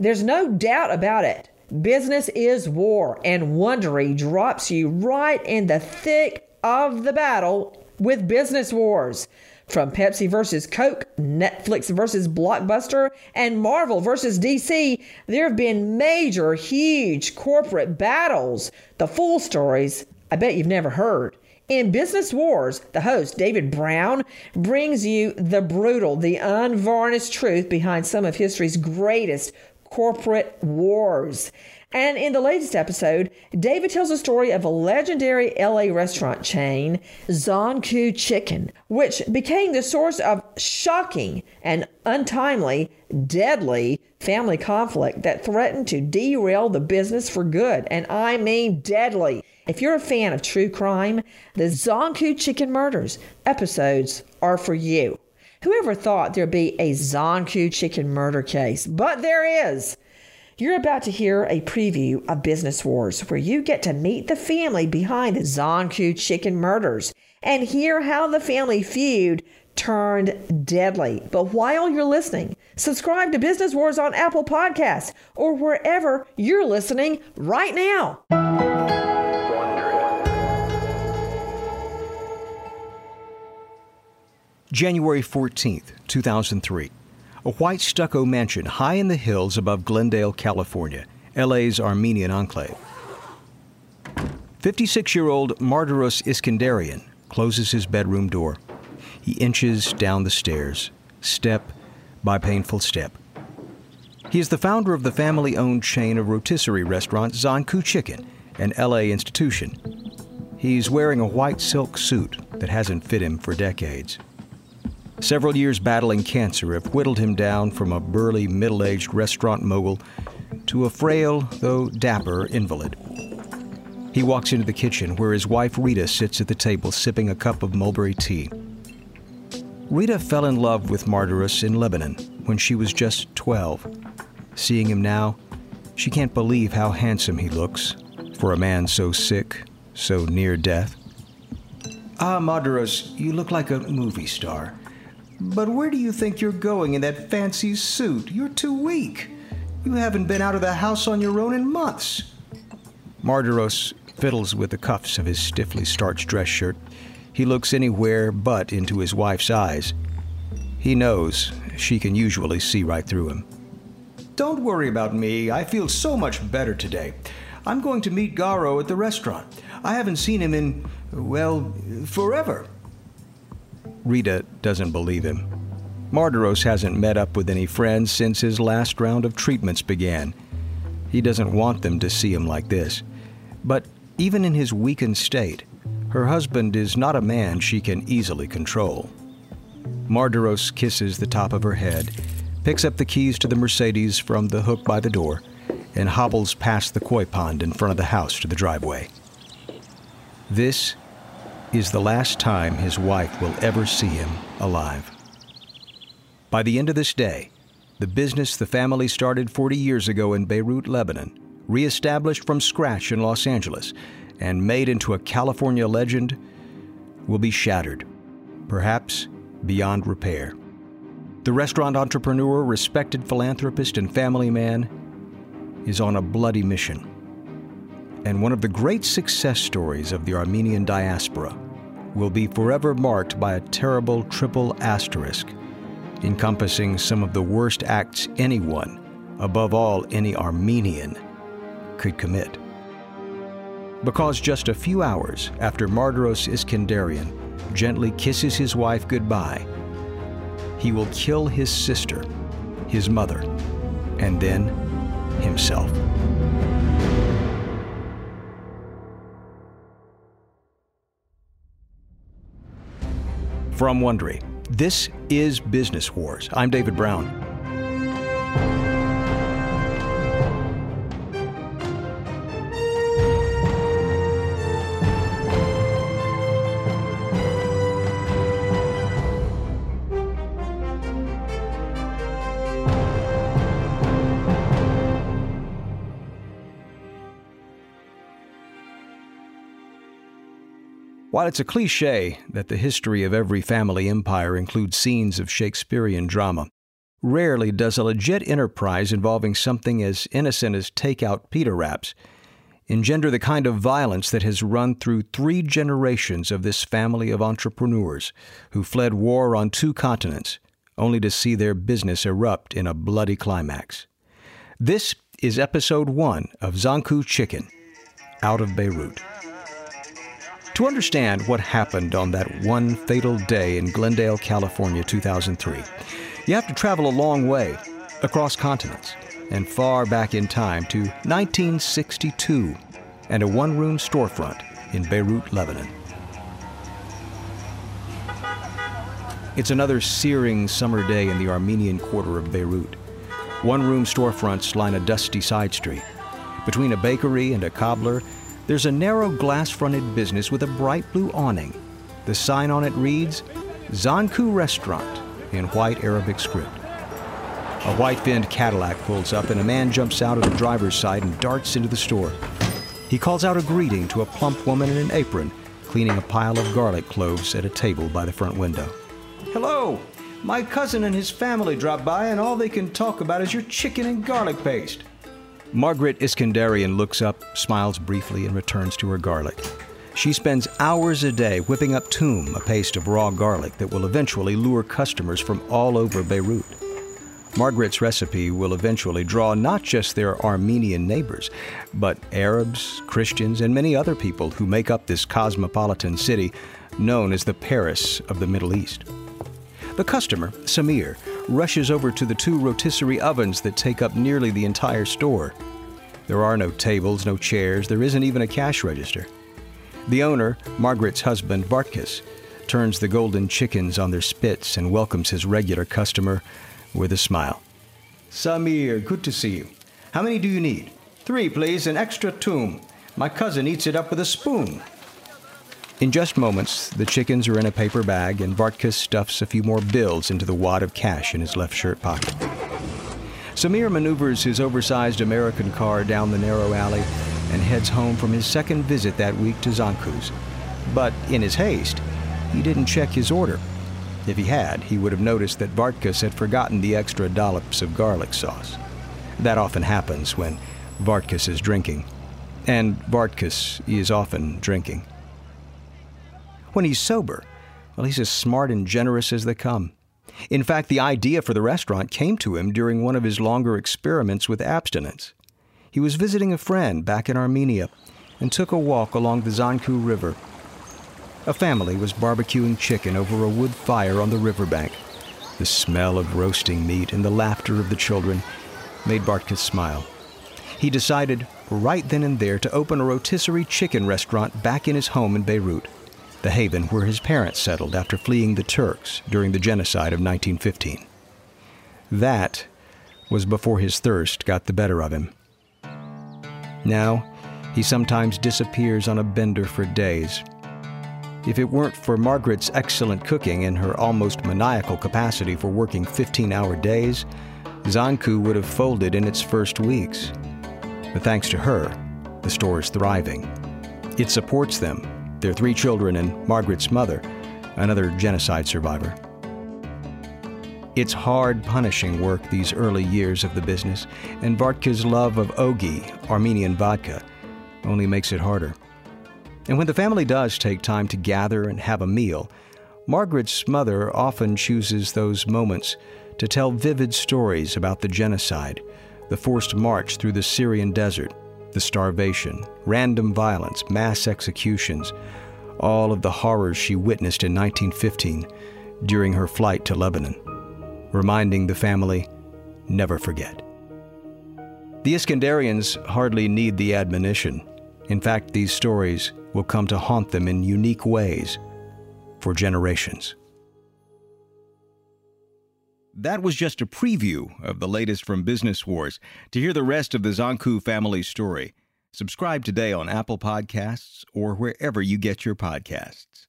There's no doubt about it. Business is war, and Wondery drops you right in the thick of the battle with business wars. From Pepsi versus Coke, Netflix versus Blockbuster, and Marvel versus DC, there have been major, huge corporate battles. The full stories, I bet you've never heard. In Business Wars, the host, David Brown, brings you the brutal, the unvarnished truth behind some of history's greatest corporate wars. And in the latest episode, David tells the story of a legendary LA restaurant chain, Zankou Chicken, which became the source of shocking and untimely, deadly family conflict that threatened to derail the business for good. And I mean deadly. If you're a fan of true crime, the Zankou Chicken Murders episodes are for you. Whoever thought there'd be a Zankou chicken murder case? But there is. You're about to hear a preview of Business Wars, where you get to meet the family behind the Zankou chicken murders and hear how the family feud turned deadly. But while you're listening, subscribe to Business Wars on Apple Podcasts or wherever you're listening right now. January 14th, 2003. A white stucco mansion high in the hills above Glendale, California, LA's Armenian enclave. 56 year old Mardaros Iskandarian closes his bedroom door. He inches down the stairs, step by painful step. He is the founder of the family owned chain of rotisserie restaurants Zankou Chicken, an LA institution. He's wearing a white silk suit that hasn't fit him for decades. Several years battling cancer have whittled him down from a burly, middle aged restaurant mogul to a frail, though dapper, invalid. He walks into the kitchen where his wife Rita sits at the table sipping a cup of mulberry tea. Rita fell in love with Mardaros in Lebanon when she was just 12. Seeing him now, she can't believe how handsome he looks for a man so sick, so near death. Ah, Mardaros, you look like a movie star. But where do you think you're going in that fancy suit? You're too weak. You haven't been out of the house on your own in months. Mardaros, fiddles with the cuffs of his stiffly starched dress shirt. He looks anywhere but into his wife's eyes. He knows she can usually see right through him. Don't worry about me. I feel so much better today. I'm going to meet Garo at the restaurant. I haven't seen him in, well, forever. Rita doesn't believe him. Marderos hasn't met up with any friends since his last round of treatments began. He doesn't want them to see him like this. But even in his weakened state, her husband is not a man she can easily control. Marderos kisses the top of her head, picks up the keys to the Mercedes from the hook by the door, and hobbles past the koi pond in front of the house to the driveway. This is the last time his wife will ever see him alive. By the end of this day, the business the family started 40 years ago in Beirut, Lebanon, reestablished from scratch in Los Angeles, and made into a California legend, will be shattered, perhaps beyond repair. The restaurant entrepreneur, respected philanthropist, and family man is on a bloody mission. And one of the great success stories of the Armenian diaspora will be forever marked by a terrible triple asterisk encompassing some of the worst acts anyone, above all any Armenian, could commit. Because just a few hours after Marderos Iskandarian gently kisses his wife goodbye, he will kill his sister, his mother, and then himself. From Wondery. This is Business Wars. I'm David Brown. While it's a cliche that the history of every family empire includes scenes of Shakespearean drama, rarely does a legit enterprise involving something as innocent as takeout pita wraps engender the kind of violence that has run through three generations of this family of entrepreneurs who fled war on two continents only to see their business erupt in a bloody climax. This is episode one of Zankou Chicken, out of Beirut. To understand what happened on that one fatal day in Glendale, California, 2003, you have to travel a long way, across continents, and far back in time to 1962 and a one room storefront in Beirut, Lebanon. It's another searing summer day in the Armenian quarter of Beirut. One room storefronts line a dusty side street. Between a bakery and a cobbler, there's a narrow glass fronted business with a bright blue awning. The sign on it reads Zankou Restaurant in white Arabic script. A white finned Cadillac pulls up and a man jumps out of the driver's side and darts into the store. He calls out a greeting to a plump woman in an apron cleaning a pile of garlic cloves at a table by the front window. Hello! My cousin and his family dropped by, and all they can talk about is your chicken and garlic paste. Margaret Iskandarian looks up, smiles briefly, and returns to her garlic. She spends hours a day whipping up toom, a paste of raw garlic that will eventually lure customers from all over Beirut. Margaret's recipe will eventually draw not just their Armenian neighbors, but Arabs, Christians, and many other people who make up this cosmopolitan city known as the Paris of the Middle East. The customer, Samir, rushes over to the two rotisserie ovens that take up nearly the entire store. There are no tables, no chairs, there isn't even a cash register. The owner, Margaret's husband, Bartkus, turns the golden chickens on their spits and welcomes his regular customer with a smile. Samir, good to see you. How many do you need? Three, please, an extra toom. My cousin eats it up with a spoon. In just moments, the chickens are in a paper bag, and Bartkus stuffs a few more bills into the wad of cash in his left shirt pocket. Samir maneuvers his oversized American car down the narrow alley and heads home from his second visit that week to Zankou's. But in his haste, he didn't check his order. If he had, he would have noticed that Bartkus had forgotten the extra dollops of garlic sauce. That often happens when Bartkus is drinking. And Bartkus is often drinking. When he's sober, well, he's as smart and generous as they come. In fact, the idea for the restaurant came to him during one of his longer experiments with abstinence. He was visiting a friend back in Armenia and took a walk along the Zanku River. A family was barbecuing chicken over a wood fire on the riverbank. The smell of roasting meat and the laughter of the children made Bartkus smile. He decided right then and there to open a rotisserie chicken restaurant back in his home in Beirut, the haven where his parents settled after fleeing the Turks during the genocide of 1915. That was before his thirst got the better of him. Now, he sometimes disappears on a bender for days. If it weren't for Margaret's excellent cooking and her almost maniacal capacity for working 15 hour days, Zankou would have folded in its first weeks. But thanks to her, the store is thriving. It supports them, their three children, and Margaret's mother, another genocide survivor. It's hard, punishing work these early years of the business, and Bartka's love of ogi, Armenian vodka, only makes it harder. And when the family does take time to gather and have a meal, Margaret's mother often chooses those moments to tell vivid stories about the genocide, the forced march through the Syrian desert, the starvation, random violence, mass executions, all of the horrors she witnessed in 1915 during her flight to Lebanon, reminding the family never forget. The Iskandarians hardly need the admonition. In fact, these stories will come to haunt them in unique ways for generations. That was just a preview of the latest from Business Wars. To hear the rest of the Zankou family story, subscribe today on Apple Podcasts or wherever you get your podcasts.